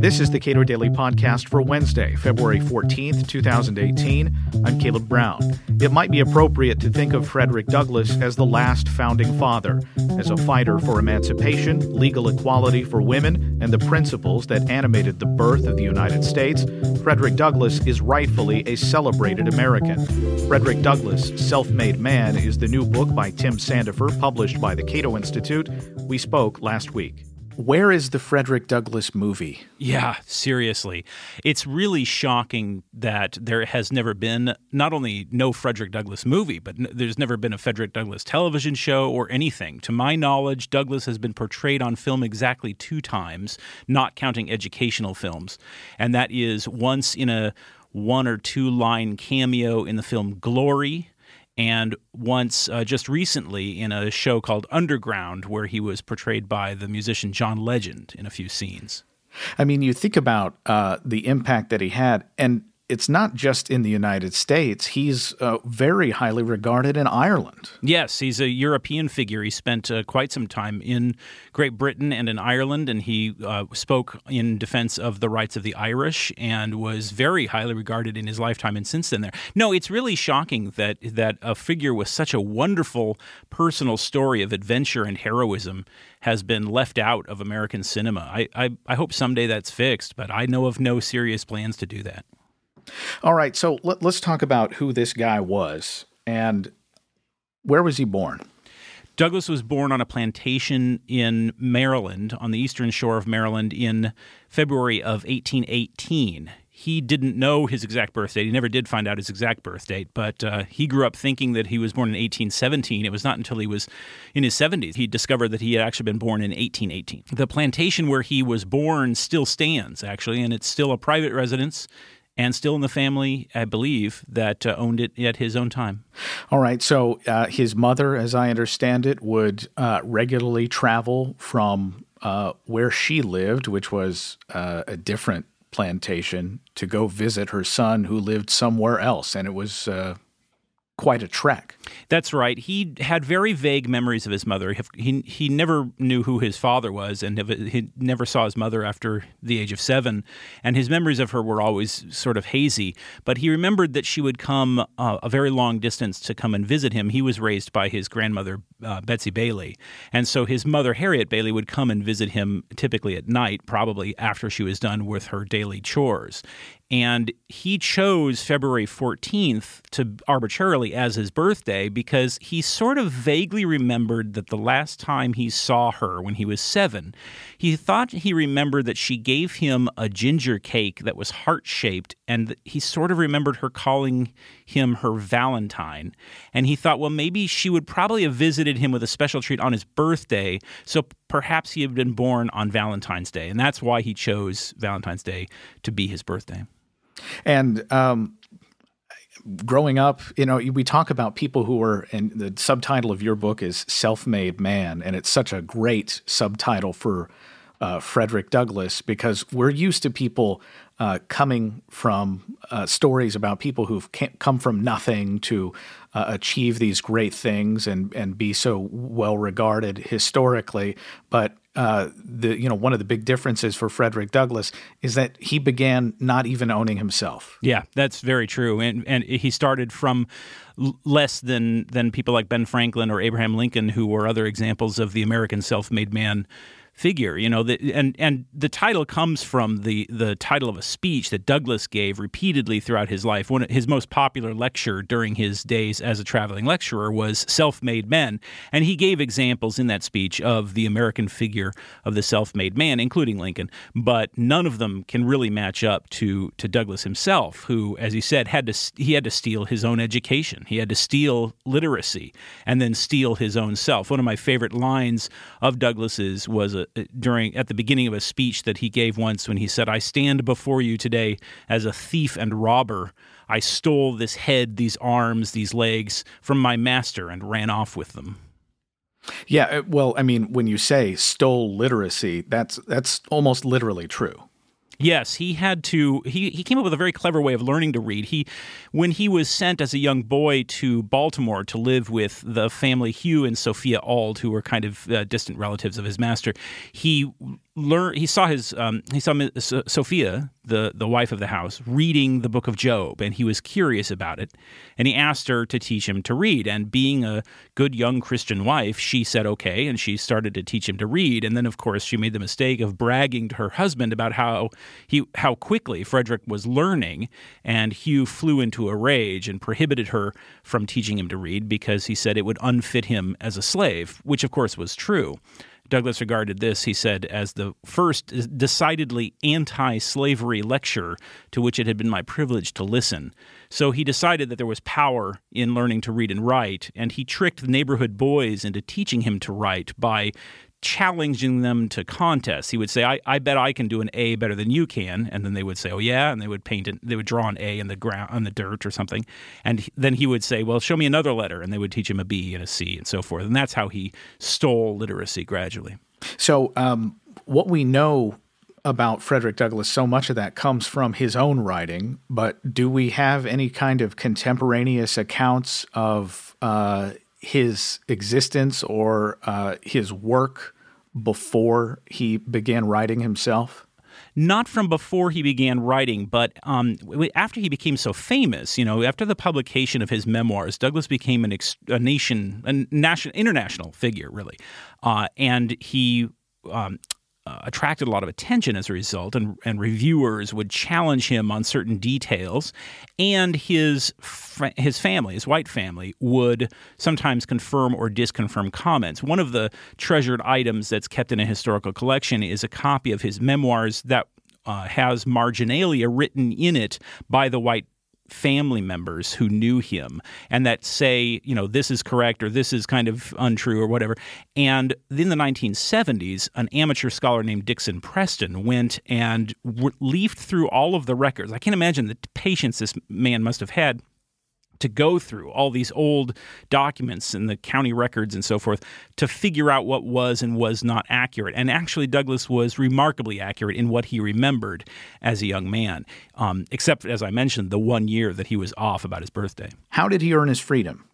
This is the Cato Daily Podcast for Wednesday, February 14th, 2018. I'm Caleb Brown. It might be appropriate to think of Frederick Douglass as the last founding father, as a fighter for emancipation, legal equality for women, and the principles that animated the birth of the United States. Frederick Douglass is rightfully a celebrated American. Frederick Douglass, Self Made Man, is the new book by Tim Sandefur, published by the Cato Institute. We spoke last week. Where is the Frederick Douglass movie? Yeah, seriously. It's really shocking that there has never been not only no Frederick Douglass movie, but n- there's never been a Frederick Douglass television show or anything. To my knowledge, Douglass has been portrayed on film exactly two times, not counting educational films. And that is once in a one or two line cameo in the film Glory and once uh, just recently in a show called Underground, where he was portrayed by the musician John Legend in a few scenes. I mean, you think about uh, the impact that he had, and it's not just in the United States. He's uh, very highly regarded in Ireland. Yes, he's a European figure. He spent uh, quite some time in Great Britain and in Ireland, and he uh, spoke in defense of the rights of the Irish and was very highly regarded in his lifetime and since then. There, no, it's really shocking that that a figure with such a wonderful personal story of adventure and heroism has been left out of American cinema. I, I, I hope someday that's fixed, but I know of no serious plans to do that. All right, so let, us talk about who this guy was and where was he born? Douglass was born on a plantation in Maryland, on the eastern shore of Maryland, in February of 1818 he didn't know his exact birth date. He never did find out his exact birth date, but uh, he grew up thinking that he was born in 1817. It was not until he was in his 70s he discovered that he had actually been born in 1818. The plantation where he was born still stands, actually, and it's still a private residence and still in the family, I believe, that uh, owned it at his own time. All right. So uh, his mother, as I understand it, would uh, regularly travel from uh, where she lived, which was uh, a different plantation, to go visit her son who lived somewhere else. And it was uh, quite a trek. That's right. He had very vague memories of his mother. He he never knew who his father was, and he never saw his mother after the age of seven. And his memories of her were always sort of hazy. But he remembered that she would come uh, a very long distance to come and visit him. He was raised by his grandmother uh, Betsy Bailey, and so his mother Harriet Bailey would come and visit him typically at night, probably after she was done with her daily chores. And he chose February 14th to arbitrarily as his birthday because he sort of vaguely remembered that the last time he saw her when he was seven, he thought he remembered that she gave him a ginger cake that was heart shaped. And he sort of remembered her calling him her Valentine. And he thought, well, maybe she would probably have visited him with a special treat on his birthday. So perhaps he had been born on Valentine's Day. And that's why he chose Valentine's Day to be his birthday. And um, growing up, you know, we talk about people who are, and the subtitle of your book is Self Made Man. And it's such a great subtitle for uh, Frederick Douglass because we're used to people uh, coming from uh, stories about people who've come from nothing to uh, achieve these great things and and be so well regarded historically. But uh, the you know one of the big differences for Frederick Douglass is that he began not even owning himself. Yeah, that's very true, and and he started from less than than people like Ben Franklin or Abraham Lincoln, who were other examples of the American self-made man figure. You know, the, and and the title comes from the the title of a speech that Douglass gave repeatedly throughout his life. One of his most popular lecture during his days as a traveling lecturer was "Self-Made Men," and he gave examples in that speech of the American figure of the self-made man, including Lincoln. But none of them can really match up to to Douglass himself, who, as he said, had to he had to steal his own education. He had to steal literacy and then steal his own self. One of my favorite lines of Douglass's was a, during at the beginning of a speech that he gave once when he said, "I stand before you today as a thief and robber. I stole this head, these arms, these legs from my master and ran off with them." Yeah, uh, well, I mean, when you say stole literacy, that's that's almost literally true. Yes, he had to. He, he came up with a very clever way of learning to read. He, when he was sent as a young boy to Baltimore to live with the family Hugh and Sophia Auld, who were kind of uh, distant relatives of his master, he learn. He saw his um, he saw Sophia, the the wife of the house, reading the book of Job, and he was curious about it, and he asked her to teach him to read. And being a good young Christian wife, she said okay, and she started to teach him to read. And then, of course, she made the mistake of bragging to her husband about how he how quickly Frederick was learning, and Hugh flew into a rage and prohibited her from teaching him to read because he said it would unfit him as a slave, which of course was true. Douglass regarded this, he said, as the first decidedly anti slavery lecture to which it had been my privilege to listen. So he decided that there was power in learning to read and write, and he tricked the neighborhood boys into teaching him to write by challenging them to contests. He would say, I, I bet I can do an A better than you can. And then they would say, Oh, yeah. And they would paint it, they would draw an A in the ground, on the dirt or something. And then he would say, Well, show me another letter. And they would teach him a B and a C and so forth. And that's how he stole literacy gradually. So, um, what we know about Frederick Douglass, so much of that comes from his own writing, but do we have any kind of contemporaneous accounts of uh, his existence or uh, his work before he began writing himself? Not from before he began writing, but um, after he became so famous, you know, after the publication of his memoirs, Douglass became an ex- a nation, a national, international figure, really, uh, and he um, uh, attracted a lot of attention as a result, and, and reviewers would challenge him on certain details. And his his family, his white family, would sometimes confirm or disconfirm comments. One of the treasured items that's kept in a historical collection is a copy of his memoirs that uh, has marginalia written in it by the white family members who knew him and that say, you know, this is correct or this is kind of untrue or whatever. And in the 1970s, an amateur scholar named Dickson Preston went and leafed through all of the records. I can't imagine the patience this man must have had to go through all these old documents and the county records and so forth to figure out what was and was not accurate. And actually, Douglass was remarkably accurate in what he remembered as a young man, um, except, as I mentioned, the one year that he was off about his birthday. How did he earn his freedom?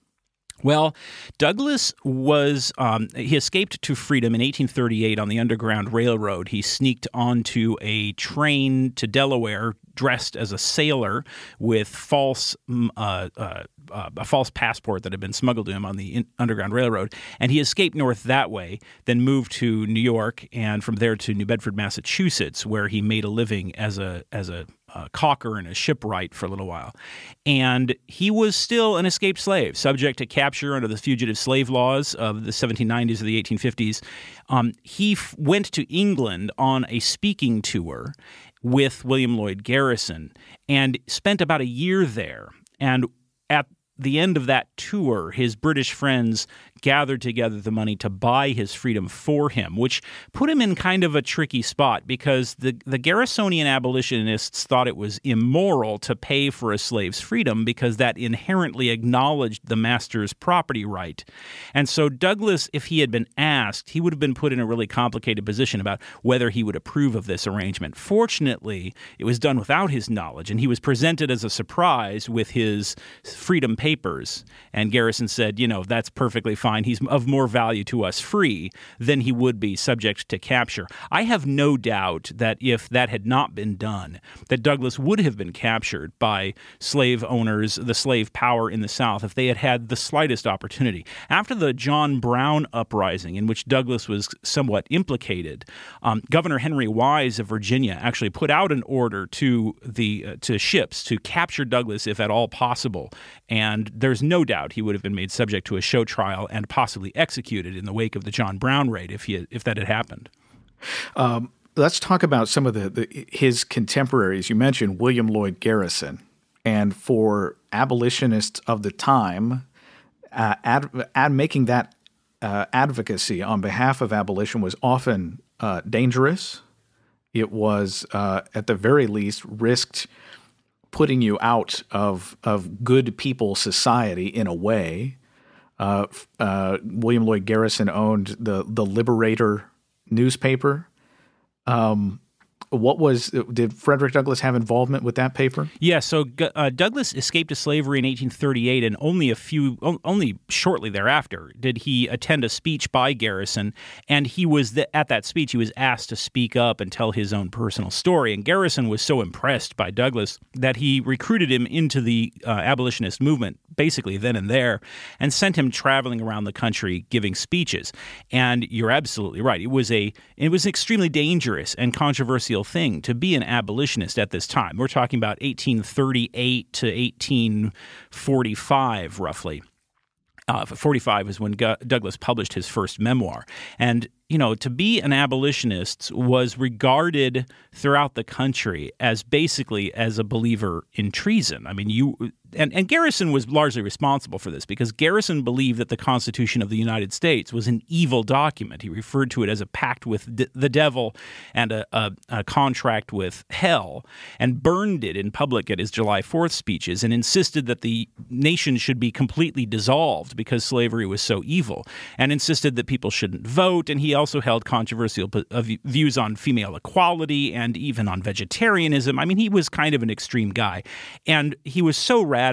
Well, Douglass was, um, he escaped to freedom in 1838 on the Underground Railroad. He sneaked onto a train to Delaware dressed as a sailor with false, uh, uh, uh, a false passport that had been smuggled to him on the in- Underground Railroad. And he escaped north that way, then moved to New York, and from there to New Bedford, Massachusetts, where he made a living as a, as a uh, caulker and a shipwright for a little while. And he was still an escaped slave, subject to capture under the fugitive slave laws of the 1790s or the 1850s. Um, he f- went to England on a speaking tour with William Lloyd Garrison and spent about a year there. And at the end of that tour, his British friends gathered together the money to buy his freedom for him, which put him in kind of a tricky spot because the, the Garrisonian abolitionists thought it was immoral to pay for a slave's freedom because that inherently acknowledged the master's property right. And so Douglass, if he had been asked, he would have been put in a really complicated position about whether he would approve of this arrangement. Fortunately, it was done without his knowledge, and he was presented as a surprise with his freedom papers. And Garrison said, you know, that's perfectly fine. He's of more value to us free than he would be subject to capture. I have no doubt that if that had not been done, that Douglass would have been captured by slave owners, the slave power in the South, if they had had the slightest opportunity. After the John Brown uprising, in which Douglass was somewhat implicated, um, Governor Henry Wise of Virginia actually put out an order to the uh, to ships to capture Douglass if at all possible, and there's no doubt he would have been made subject to a show trial and possibly executed in the wake of the John Brown raid if he if that had happened. Um, let's talk about some of the, the, his contemporaries. You mentioned William Lloyd Garrison, and for abolitionists of the time, uh, ad, ad, making that uh, advocacy on behalf of abolition was often uh, dangerous. It was, uh, at the very least, risked putting you out of of good people society in a way. Uh, uh, William Lloyd Garrison owned the the Liberator newspaper. Um, what was did Frederick Douglass have involvement with that paper? Yeah, so uh, Douglass escaped to slavery in 1838, and only a few, only shortly thereafter, did he attend a speech by Garrison. And he was the, at that speech, he was asked to speak up and tell his own personal story. And Garrison was so impressed by Douglass that he recruited him into the uh, abolitionist movement, basically then and there, and sent him traveling around the country giving speeches. And you're absolutely right; it was a it was an extremely dangerous and controversial thing to be an abolitionist at this time. We're talking about 1838 to 1845, roughly. Uh, 45 is when Douglass published his first memoir. And you know, to be an abolitionist was regarded throughout the country as basically as a believer in treason. I mean, you and, and Garrison was largely responsible for this because Garrison believed that the Constitution of the United States was an evil document. He referred to it as a pact with d- the devil and a, a, a, contract with hell, and burned it in public at his July 4th speeches and insisted that the nation should be completely dissolved because slavery was so evil, and insisted that people shouldn't vote. And he also held controversial uh, views on female equality and even on vegetarianism. I mean, he was kind of an extreme guy. And he was so radical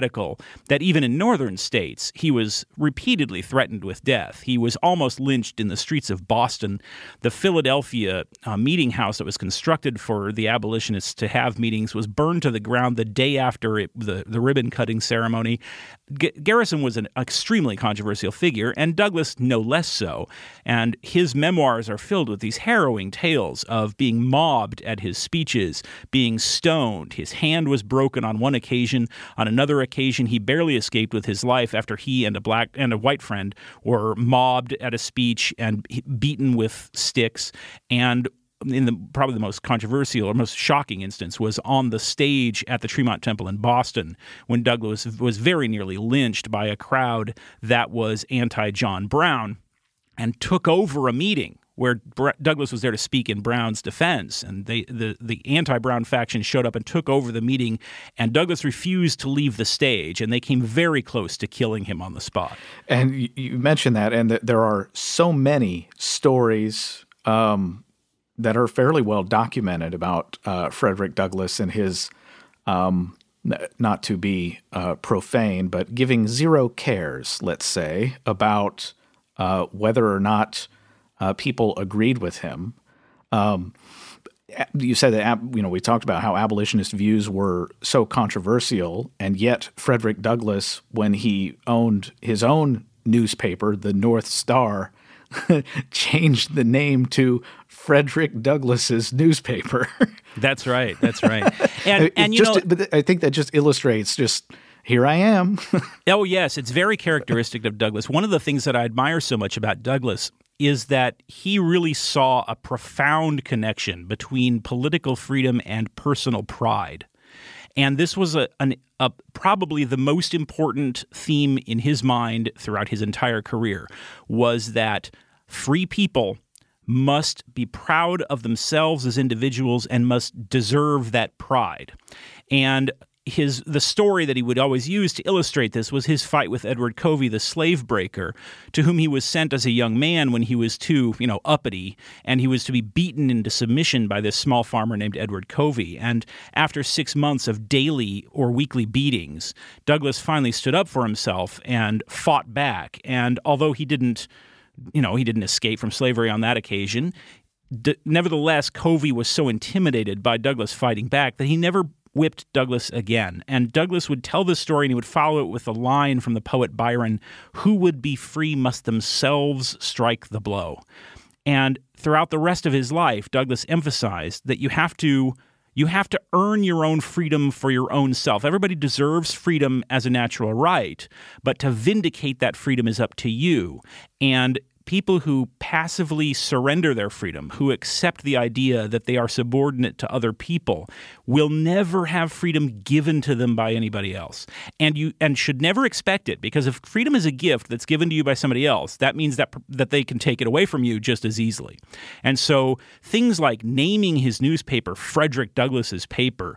that even in northern states, he was repeatedly threatened with death. He was almost lynched in the streets of Boston. The Philadelphia uh, meeting house that was constructed for the abolitionists to have meetings was burned to the ground the day after it, the, the ribbon cutting ceremony. G- Garrison was an extremely controversial figure, and Douglass no less so. And his memoirs are filled with these harrowing tales of being mobbed at his speeches, being stoned. His hand was broken on one occasion. On another occasion, he barely escaped with his life after he and a black and a white friend were mobbed at a speech and beaten with sticks. And in the probably the most controversial or most shocking instance was on the stage at the Tremont Temple in Boston when Douglass was very nearly lynched by a crowd that was anti John Brown and took over a meeting where Douglass was there to speak in Brown's defense, and they, the the anti-Brown faction showed up and took over the meeting, and Douglass refused to leave the stage, and they came very close to killing him on the spot. And you mentioned that, and that there are so many stories um, that are fairly well documented about uh, Frederick Douglass and his, um, not to be uh, profane, but giving zero cares, let's say, about uh, whether or not uh, people agreed with him. Um, you said that you know we talked about how abolitionist views were so controversial, and yet Frederick Douglass, when he owned his own newspaper, the North Star, changed the name to Frederick Douglass's newspaper. that's right. That's right. And and you just, know, but I think that just illustrates just here I am. oh yes, it's very characteristic of Douglass. One of the things that I admire so much about Douglass is that he really saw a profound connection between political freedom and personal pride. And this was a, an, a, probably the most important theme in his mind throughout his entire career was that free people must be proud of themselves as individuals and must deserve that pride. And his the story that he would always use to illustrate this was his fight with Edward Covey, the slave breaker, to whom he was sent as a young man when he was too, you know, uppity, and he was to be beaten into submission by this small farmer named Edward Covey. And after six months of daily or weekly beatings, Douglass finally stood up for himself and fought back. And although he didn't you know, he didn't escape from slavery on that occasion. D- nevertheless, Covey was so intimidated by Douglass fighting back that he never whipped Douglass again. And Douglass would tell this story and he would follow it with a line from the poet Byron Who would be free must themselves strike the blow. And throughout the rest of his life, Douglass emphasized that you have to you have to earn your own freedom for your own self. Everybody deserves freedom as a natural right, but to vindicate that freedom is up to you. And people who passively surrender their freedom, who accept the idea that they are subordinate to other people, will never have freedom given to them by anybody else. And you and should never expect it because if freedom is a gift that's given to you by somebody else, that means that that they can take it away from you just as easily. And so things like naming his newspaper Frederick Douglass's paper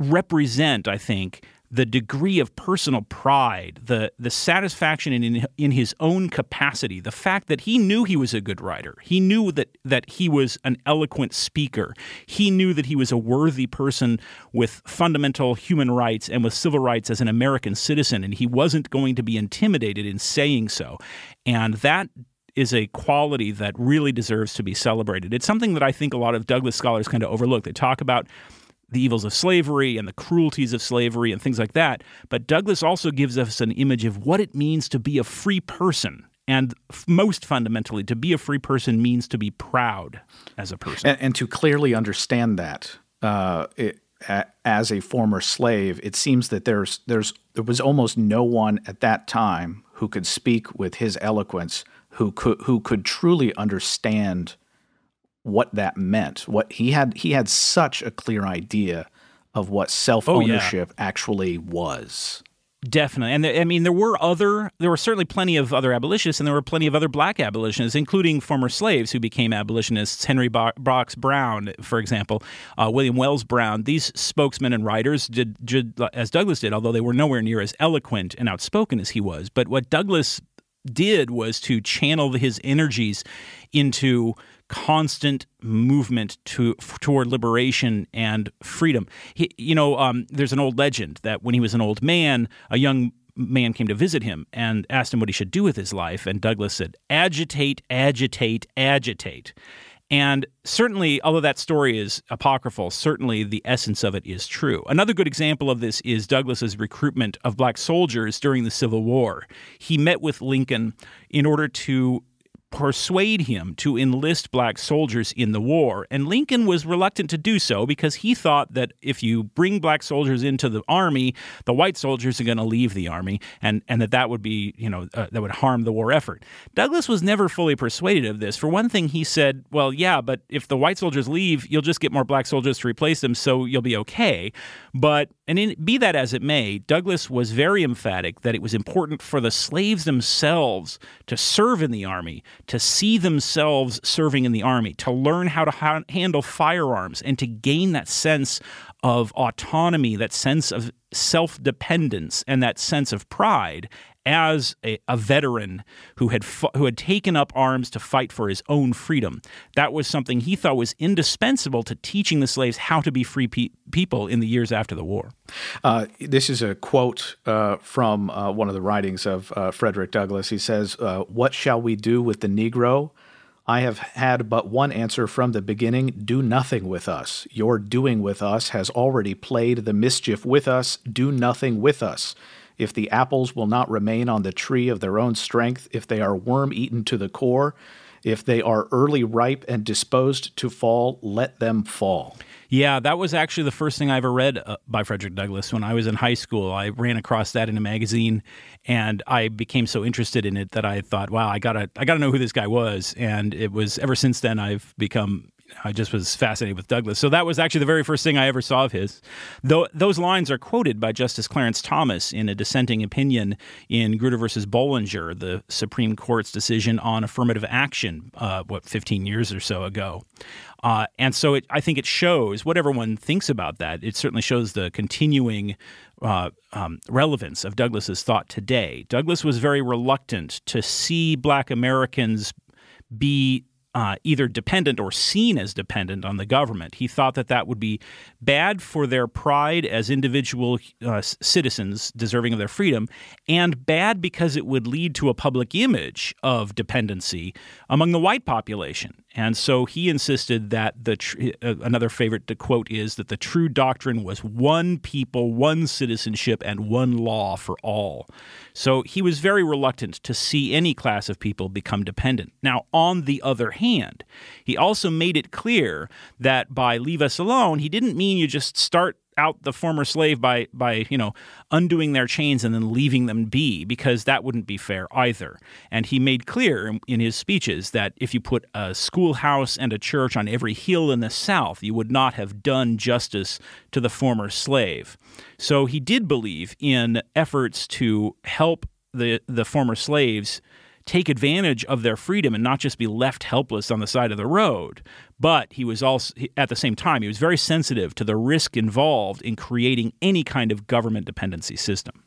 represent, I think, the degree of personal pride, the the satisfaction in in his own capacity, the fact that he knew he was a good writer, he knew that that he was an eloquent speaker, he knew that he was a worthy person with fundamental human rights and with civil rights as an American citizen, and he wasn't going to be intimidated in saying so, and that is a quality that really deserves to be celebrated. It's something that I think a lot of Douglass scholars kind of overlook. They talk about the evils of slavery and the cruelties of slavery and things like that. But Douglass also gives us an image of what it means to be a free person. And f- most fundamentally, to be a free person means to be proud as a person. And, and to clearly understand that, uh, it, a, as a former slave, it seems that there's there's there was almost no one at that time who could speak with his eloquence who could who could truly understand what that meant. What he had he had such a clear idea of what self ownership oh, yeah. actually was. Definitely, and I mean there were other there were certainly plenty of other abolitionists, and there were plenty of other black abolitionists, including former slaves who became abolitionists. Henry Box Brown, for example, uh, William Wells Brown. These spokesmen and writers did, did as Douglass did, although they were nowhere near as eloquent and outspoken as he was. But what Douglass did was to channel his energies into constant movement to toward liberation and freedom. He, you know, um, there's an old legend that when he was an old man, a young man came to visit him and asked him what he should do with his life, and Douglass said, "Agitate, agitate, agitate." And certainly, although that story is apocryphal, certainly the essence of it is true. Another good example of this is Douglass's recruitment of black soldiers during the Civil War. He met with Lincoln in order to persuade him to enlist black soldiers in the war. And Lincoln was reluctant to do so because he thought that if you bring black soldiers into the army, the white soldiers are going to leave the army and, and that that would be, you know, uh, that would harm the war effort. Douglass was never fully persuaded of this. For one thing, he said, well, yeah, but if the white soldiers leave, you'll just get more black soldiers to replace them, so you'll be okay. But, and in, be that as it may, Douglass was very emphatic that it was important for the slaves themselves to serve in the army to see themselves serving in the army, to learn how to ha- handle firearms, and to gain that sense of autonomy, that sense of self dependence, and that sense of pride as a, a veteran who had fu- who had taken up arms to fight for his own freedom. That was something he thought was indispensable to teaching the slaves how to be free pe- people in the years after the war. Uh, this is a quote uh, from uh, one of the writings of uh, Frederick Douglass. He says, uh, "What shall we do with the Negro?" I have had but one answer from the beginning do nothing with us. Your doing with us has already played the mischief with us. Do nothing with us. If the apples will not remain on the tree of their own strength, if they are worm eaten to the core, if they are early ripe and disposed to fall, let them fall. Yeah, that was actually the first thing I ever read uh, by Frederick Douglass when I was in high school. I ran across that in a magazine, and I became so interested in it that I thought, "Wow, I gotta, I gotta know who this guy was." And it was ever since then I've become I just was fascinated with Douglass. So that was actually the very first thing I ever saw of his. Though those lines are quoted by Justice Clarence Thomas in a dissenting opinion in Grutter versus Bollinger, the Supreme Court's decision on affirmative action, uh, what 15 years or so ago. Uh, and so it, I think it shows whatever one thinks about that. It certainly shows the continuing uh, um, relevance of Douglass's thought today. Douglass was very reluctant to see Black Americans be uh, either dependent or seen as dependent on the government. He thought that that would be bad for their pride as individual uh, citizens deserving of their freedom, and bad because it would lead to a public image of dependency among the white population. And so he insisted that the tr- uh, another favorite to quote is that the true doctrine was one people, one citizenship, and one law for all. So he was very reluctant to see any class of people become dependent. Now, on the other hand, he also made it clear that by leave us alone, he didn't mean you just start out the former slave by by you know undoing their chains and then leaving them be because that wouldn't be fair either. And he made clear in, his speeches that if you put a schoolhouse and a church on every hill in the south you would not have done justice to the former slave. So he did believe in efforts to help the the former slaves take advantage of their freedom and not just be left helpless on the side of the road. But he was also, at the same time, he was very sensitive to the risk involved in creating any kind of government dependency system.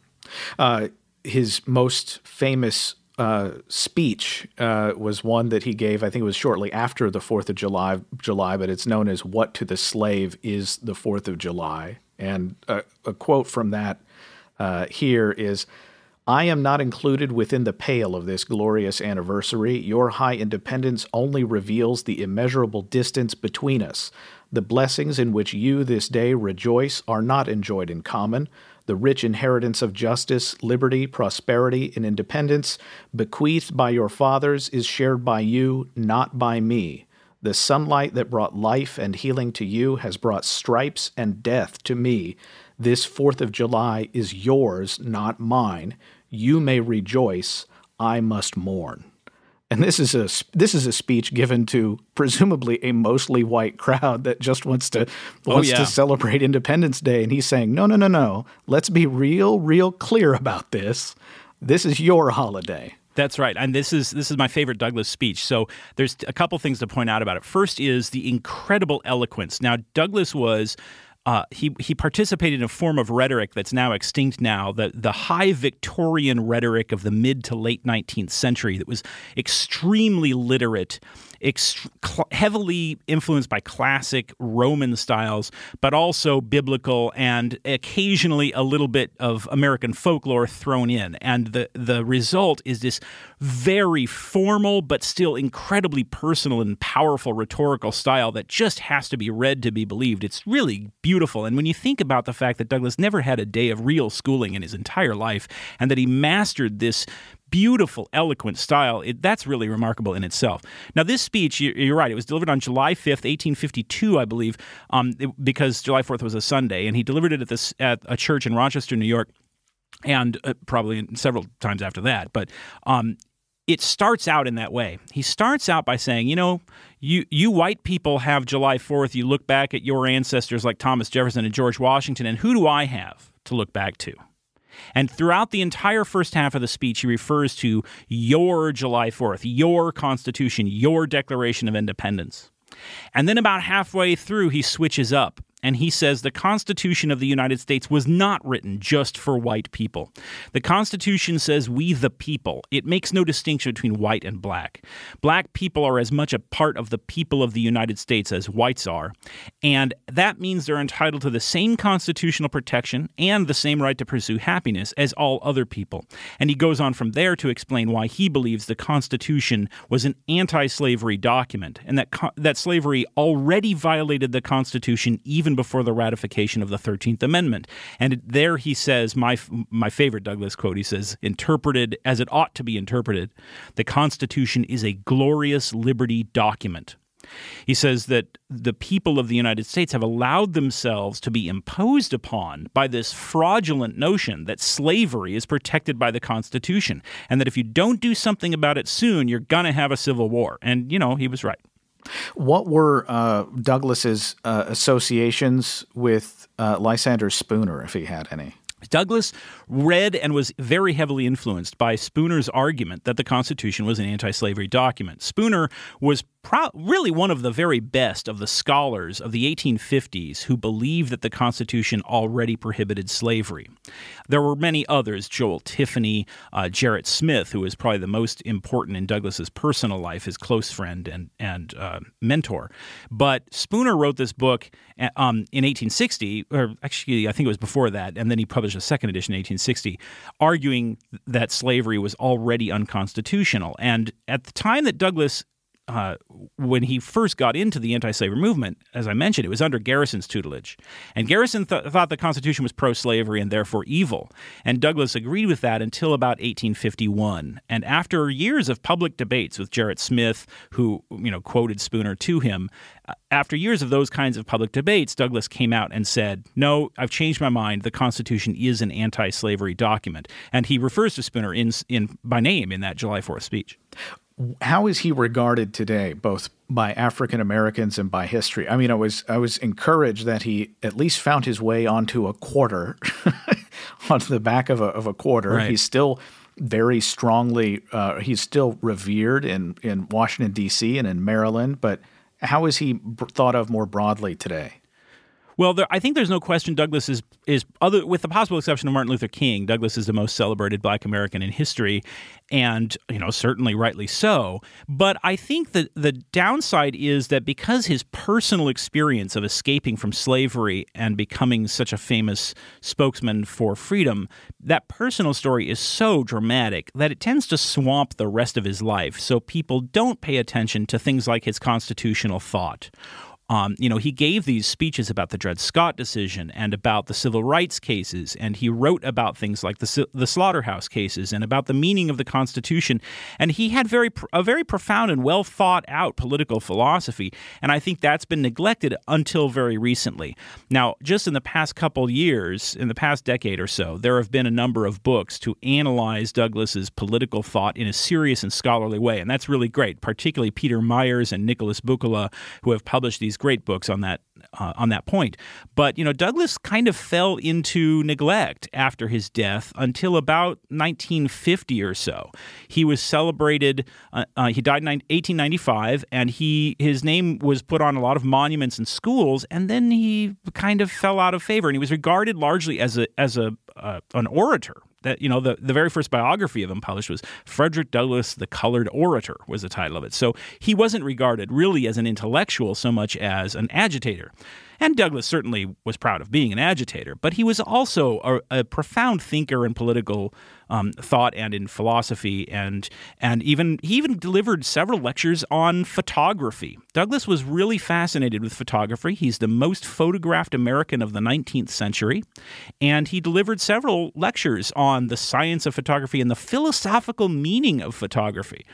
Uh, his most famous uh, speech uh, was one that he gave. I think it was shortly after the Fourth of July. July, but it's known as "What to the Slave is the Fourth of July." And a, a quote from that uh, here is. I am not included within the pale of this glorious anniversary. Your high independence only reveals the immeasurable distance between us. The blessings in which you this day rejoice are not enjoyed in common. The rich inheritance of justice, liberty, prosperity, and independence bequeathed by your fathers is shared by you, not by me. The sunlight that brought life and healing to you has brought stripes and death to me. This 4th of July is yours, not mine. You may rejoice, I must mourn. And this is a this is a speech given to presumably a mostly white crowd that just wants to oh, wants oh, yeah. to celebrate Independence Day, and he's saying, "No, no, no, no. Let's be real, real clear about this. This is your holiday." That's right, and this is this is my favorite Douglass speech. So there's a couple things to point out about it. First is the incredible eloquence. Now Douglass was uh, he he participated in a form of rhetoric that's now extinct now the the high Victorian rhetoric of the mid to late 19th century that was extremely literate ext- cl- heavily influenced by classic Roman styles, but also biblical and occasionally a little bit of American folklore thrown in. And the, the result is this very formal, but still incredibly personal and powerful rhetorical style that just has to be read to be believed. It's really beautiful. And when you think about the fact that Douglass never had a day of real schooling in his entire life and that he mastered this beautiful, eloquent style. It, that's really remarkable in itself. Now, this speech, you, are right, it was delivered on July 5th, 1852, I believe, um, it, because July 4th was a Sunday, and he delivered it at, this, at a church in Rochester, New York, and uh, probably several times after that. But um, it starts out in that way. He starts out by saying, you know, you you white people have July 4th. You look back at your ancestors like Thomas Jefferson and George Washington, and who do I have to look back to? And throughout the entire first half of the speech, he refers to your July 4th, your Constitution, your Declaration of Independence. And then about halfway through, he switches up and he says the Constitution of the United States was not written just for white people. The Constitution says we the people. It makes no distinction between white and black. Black people are as much a part of the people of the United States as whites are, and that means they're entitled to the same constitutional protection and the same right to pursue happiness as all other people. And he goes on from there to explain why he believes the Constitution was an anti-slavery document and that co- that slavery already violated the Constitution even even before the ratification of the 13th Amendment. And there he says, my, my favorite Douglass quote, he says, interpreted as it ought to be interpreted, the Constitution is a glorious liberty document. He says that the people of the United States have allowed themselves to be imposed upon by this fraudulent notion that slavery is protected by the Constitution, and that if you don't do something about it soon, you're going to have a civil war. And, you know, he was right. What were uh, Douglass's uh, associations with uh, Lysander Spooner, if he had any? Douglass read and was very heavily influenced by Spooner's argument that the Constitution was an anti slavery document. Spooner was pro- really one of the very best of the scholars of the 1850s who believed that the Constitution already prohibited slavery. There were many others Joel Tiffany, uh, Gerrit Smith, who was probably the most important in Douglass's personal life, his close friend and, and uh, mentor. But Spooner wrote this book uh, um, in 1860, or actually, I think it was before that, and then he published a second edition in 1860, arguing that slavery was already unconstitutional. And at the time that Douglass uh, when he first got into the anti-slavery movement, as I mentioned, it was under Garrison's tutelage, and Garrison th- thought the Constitution was pro-slavery and therefore evil. And Douglass agreed with that until about 1851. And after years of public debates with Gerrit Smith, who you know quoted Spooner to him, uh, after years of those kinds of public debates, Douglass came out and said, "No, I've changed my mind. The Constitution is an anti-slavery document," and he refers to Spooner in, in by name in that July 4th speech how is he regarded today, both by African Americans and by history? I mean, I was I was encouraged that he at least found his way onto a quarter, onto the back of a of a quarter. Right. He's still very strongly. Uh, he's still revered in in Washington D.C. and in Maryland, but how is he thought of more broadly today? Well, there, I think there's no question Douglass is is other with the possible exception of Martin Luther King. Douglass is the most celebrated Black American in history, and you know certainly rightly so. But I think that the downside is that because his personal experience of escaping from slavery and becoming such a famous spokesman for freedom, that personal story is so dramatic that it tends to swamp the rest of his life. So people don't pay attention to things like his constitutional thought um, you know, he gave these speeches about the Dred Scott decision and about the civil rights cases, and he wrote about things like the the slaughterhouse cases and about the meaning of the Constitution. And he had very a very profound and well thought out political philosophy, and I think that's been neglected until very recently. Now, just in the past couple years, in the past decade or so, there have been a number of books to analyze Douglass's political thought in a serious and scholarly way, and that's really great. Particularly Peter Myers and Nicholas Buccola, who have published these great books on that uh, on that point. But you know, Douglass kind of fell into neglect after his death until about 1950 or so. He was celebrated. Uh, uh, he died in 1895, and he his name was put on a lot of monuments and schools. And then he kind of fell out of favor, and he was regarded largely as a as a uh, an orator that you know the, the very first biography of him published was Frederick Douglass the Colored Orator was the title of it. So he wasn't regarded really as an intellectual so much as an agitator. And Douglass certainly was proud of being an agitator, but he was also a, a profound thinker in political um, thought and in philosophy, and and even he even delivered several lectures on photography. Douglass was really fascinated with photography. He's the most photographed American of the 19th century, and he delivered several lectures on the science of photography and the philosophical meaning of photography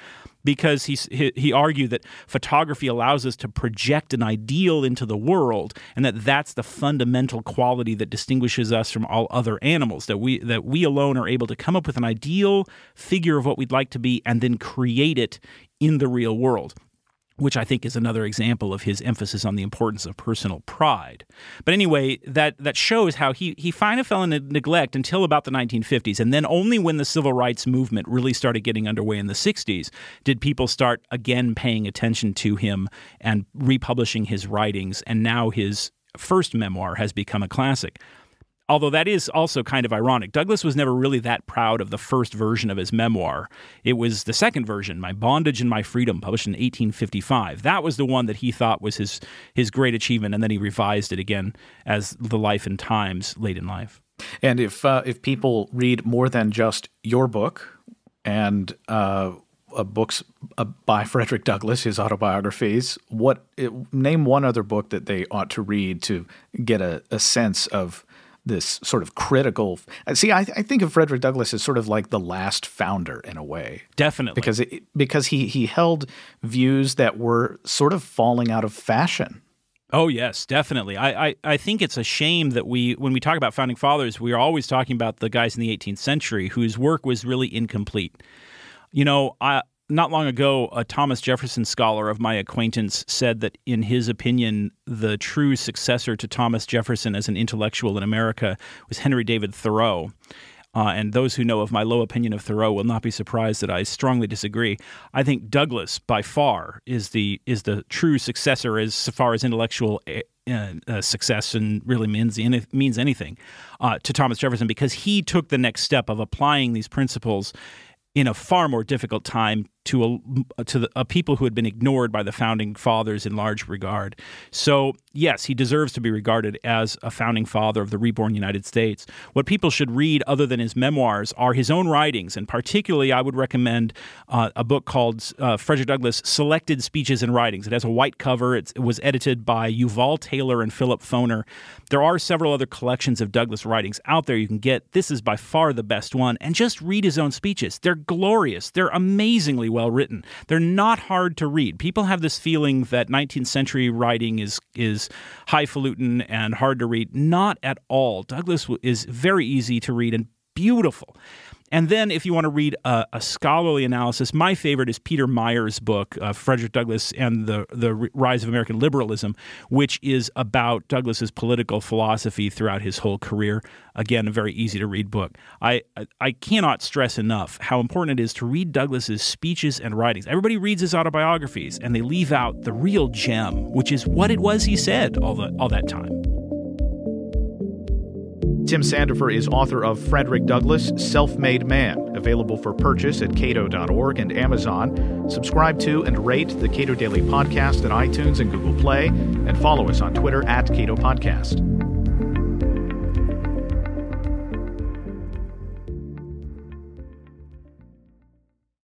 because he, he argued that photography allows us to project an ideal into the world and that that's the fundamental quality that distinguishes us from all other animals that we that we alone are able to come up with an ideal figure of what we'd like to be and then create it in the real world which I think is another example of his emphasis on the importance of personal pride. But anyway, that, that shows how he, he kind of fell into neglect until about the 1950s. And then only when the civil rights movement really started getting underway in the 60s did people start again paying attention to him and republishing his writings. And now his first memoir has become a classic. Although that is also kind of ironic. Douglass was never really that proud of the first version of his memoir. It was the second version, My Bondage and My Freedom, published in 1855. That was the one that he thought was his, his great achievement, and then he revised it again as The Life and Times late in life. And if, uh, if people read more than just your book and uh, books uh, by Frederick Douglass, his autobiographies. What name one other book that they ought to read to get a, a sense of this sort of critical. See, I, I, think of Frederick Douglass as sort of like the last founder in a way. Definitely, because it, because he he held views that were sort of falling out of fashion. Oh yes, definitely. I, I, I think it's a shame that we when we talk about founding fathers, we are always talking about the guys in the 18th century whose work was really incomplete. You know, I not long ago, a Thomas Jefferson scholar of my acquaintance said that, in his opinion, the true successor to Thomas Jefferson as an intellectual in America was Henry David Thoreau. Uh, and those who know of my low opinion of Thoreau will not be surprised that I strongly disagree. I think Douglass, by far, is the is the true successor as far as intellectual uh, uh, success and really means means anything uh, to Thomas Jefferson because he took the next step of applying these principles in a far more difficult time to a, to the, a people who had been ignored by the founding fathers in large regard. So, yes, he deserves to be regarded as a founding father of the reborn United States. What people should read, other than his memoirs, are his own writings, and particularly, I would recommend uh, a book called uh, Frederick Douglass Selected Speeches and Writings. It has a white cover. It's, it was edited by Yuval Taylor and Philip Foner. There are several other collections of Douglass writings out there you can get. This is by far the best one, and just read his own speeches. They're glorious. They're amazingly well written. They're not hard to read. People have this feeling that 19th century writing is is highfalutin and hard to read. Not at all. Douglass is very easy to read and beautiful. And then, if you want to read a, a scholarly analysis, my favorite is Peter Myers' book, uh, Frederick Douglass and the the Rise of American Liberalism, which is about Douglass's political philosophy throughout his whole career. Again, a very easy to read book. I I cannot stress enough how important it is to read Douglass's speeches and writings. Everybody reads his autobiographies, and they leave out the real gem, which is what it was he said all the all that time. Tim Sandefur is author of Frederick Douglass, Self Made Man, available for purchase at cato.org and Amazon. Subscribe to and rate the Cato Daily Podcast at iTunes and Google Play, and follow us on Twitter at Cato Podcast.